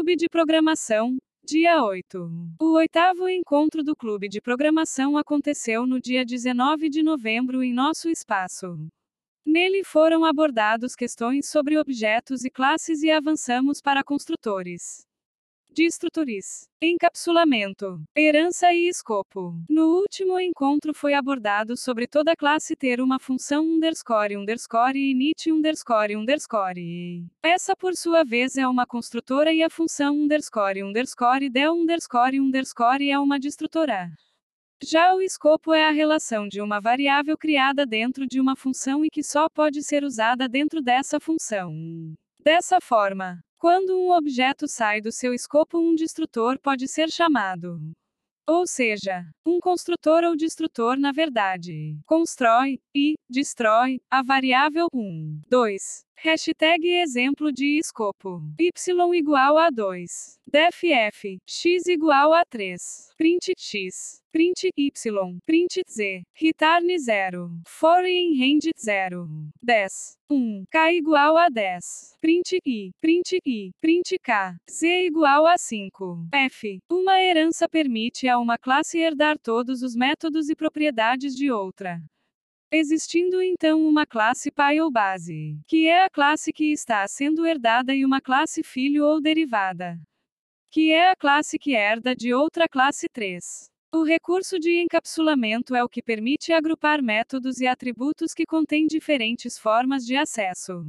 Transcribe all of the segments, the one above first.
Clube de Programação, dia 8. O oitavo encontro do Clube de Programação aconteceu no dia 19 de novembro em nosso espaço. Nele foram abordados questões sobre objetos e classes e avançamos para construtores de estrutures, encapsulamento, herança e escopo. No último encontro foi abordado sobre toda classe ter uma função underscore underscore init underscore underscore. Essa por sua vez é uma construtora e a função underscore underscore del underscore underscore é uma destrutora. Já o escopo é a relação de uma variável criada dentro de uma função e que só pode ser usada dentro dessa função. Dessa forma, quando um objeto sai do seu escopo, um destrutor pode ser chamado. Ou seja, um construtor ou destrutor na verdade constrói e destrói a variável 1. 2. Hashtag exemplo de escopo. y igual a 2. def f, x igual a 3. Print x, print y, print z, return 0. For in range 0. 10. 1. k igual a 10. Print i, print i, print k. z igual a 5. f. Uma herança permite a uma classe herdar todos os métodos e propriedades de outra. Existindo então uma classe pai ou base, que é a classe que está sendo herdada e uma classe filho ou derivada, que é a classe que herda de outra classe 3. O recurso de encapsulamento é o que permite agrupar métodos e atributos que contêm diferentes formas de acesso.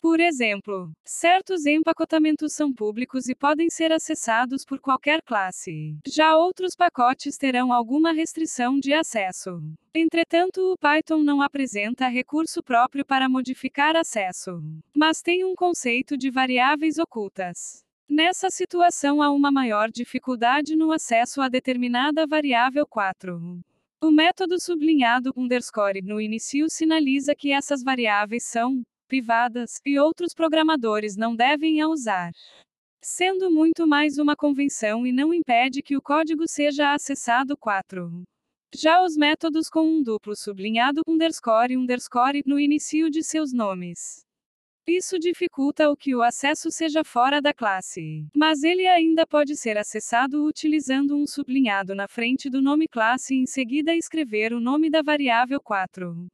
Por exemplo, certos empacotamentos são públicos e podem ser acessados por qualquer classe. Já outros pacotes terão alguma restrição de acesso. Entretanto, o Python não apresenta recurso próprio para modificar acesso, mas tem um conceito de variáveis ocultas. Nessa situação há uma maior dificuldade no acesso a determinada variável 4. O método sublinhado underscore no início sinaliza que essas variáveis são privadas, e outros programadores não devem a usar. Sendo muito mais uma convenção e não impede que o código seja acessado 4. Já os métodos com um duplo sublinhado underscore underscore no início de seus nomes. Isso dificulta o que o acesso seja fora da classe. Mas ele ainda pode ser acessado utilizando um sublinhado na frente do nome classe e em seguida escrever o nome da variável 4.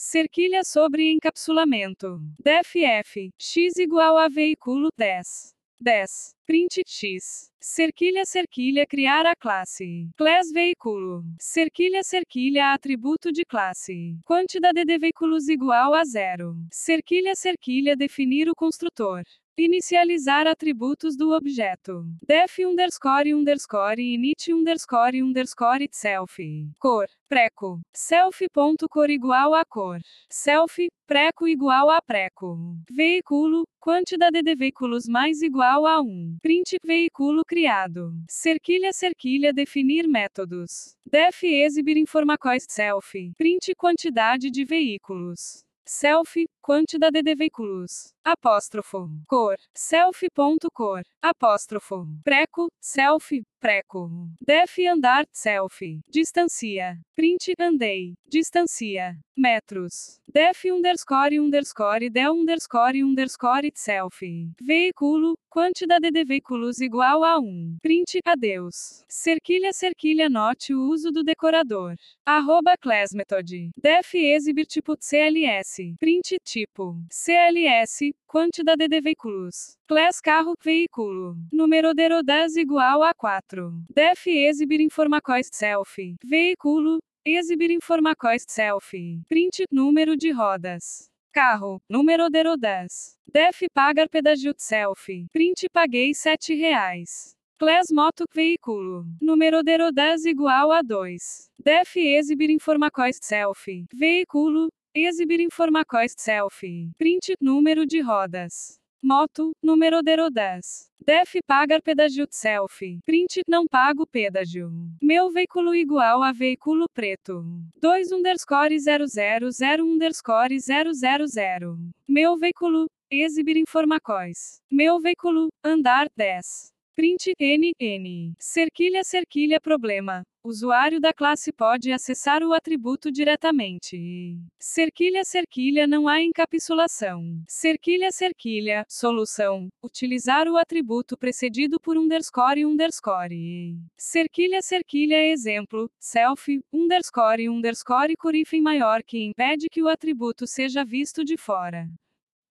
Cerquilha sobre encapsulamento. def f, x igual a veículo 10. 10. Print x. Cerquilha cerquilha criar a classe. Class veículo. Cerquilha cerquilha atributo de classe. Quantidade de veículos igual a zero. Cerquilha cerquilha definir o construtor. Inicializar atributos do objeto. def underscore underscore init underscore underscore itself. Cor. Preco. Self.cor igual a cor. Self. Preco igual a preco. Veículo. Quantidade de veículos mais igual a 1. Print veículo criado. Cerquilha cerquilha definir métodos. def exibir informacois self. Print quantidade de veículos self, quantidade de veículos, apóstrofo, cor, self.cor, apóstrofo, preco, self, preco, def andar, self, distancia, print andei, distancia, metros, def underscore underscore del underscore underscore self, veículo, quantidade de veículos igual a 1, print adeus, cerquilha cerquilha note o uso do decorador, arroba class method, def exibir tipo cls, print tipo, cls, quantidade de veículos, class carro veículo, número de rodas igual a 4, def exibir informacois self, veículo, exibir informacois self, print número de rodas. Carro, número de rodas. Def pagar pedágio self. Print paguei 7 reais. Class moto veículo. Número de rodas igual a 2. Def exibir informacois self. Veículo. Exibir informacois self. Print número de rodas. Moto, número de rodas. Def pagar pedágio self. Print não pago pedágio. Meu veículo igual a veículo preto. 2 underscore 0001 underscore 000. Meu veículo. Exibir informacois. Meu veículo. Andar 10. Print N N. Cerquilha cerquilha problema. Usuário da classe pode acessar o atributo diretamente. Cerquilha cerquilha não há encapsulação. Cerquilha cerquilha, solução, utilizar o atributo precedido por underscore underscore. Cerquilha cerquilha exemplo, self, underscore underscore corifem maior que impede que o atributo seja visto de fora.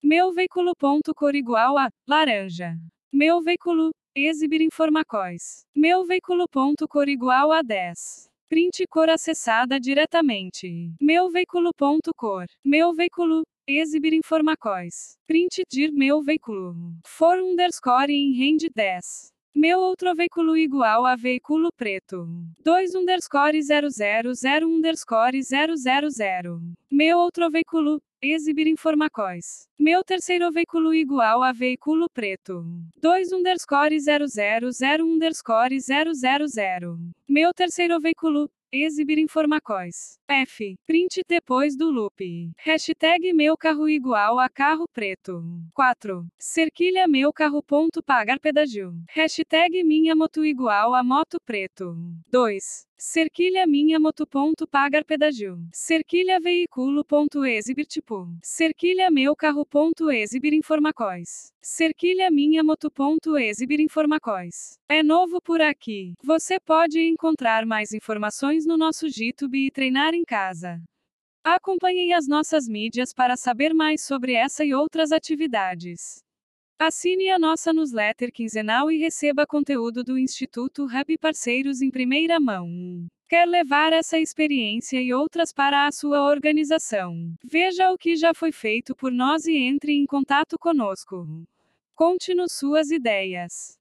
Meu veículo ponto cor igual a laranja. Meu veículo exibir informacóis. Meu veículo ponto cor igual a 10. Print cor acessada diretamente. Meu veículo ponto cor. Meu veículo exibir informacóis. Print dir meu veículo. For underscore em range 10. Meu outro veículo igual a veículo preto. 2 underscore 000 underscore 000. Meu outro veículo exibir informacóis. Meu terceiro veículo igual a veículo preto. 2 underscore 000 underscore 000. Meu terceiro veículo Exibir informacóis. F. Print depois do loop. Hashtag meu carro igual a carro preto. 4. Cerquilha meu carro ponto pagar pedágio. Hashtag minha moto igual a moto preto. 2. Cerquilha minha moto ponto pagar pedágio. Cerquilha veículo ponto exibir tipo. Cerquilha meu carro ponto exibir informacóis. Cerquilha minha moto ponto exibir informacóis. É novo por aqui. Você pode encontrar mais informações no nosso YouTube e treinar em casa. Acompanhe as nossas mídias para saber mais sobre essa e outras atividades. Assine a nossa newsletter quinzenal e receba conteúdo do Instituto Hub Parceiros em primeira mão. Quer levar essa experiência e outras para a sua organização? Veja o que já foi feito por nós e entre em contato conosco. Conte-nos suas ideias.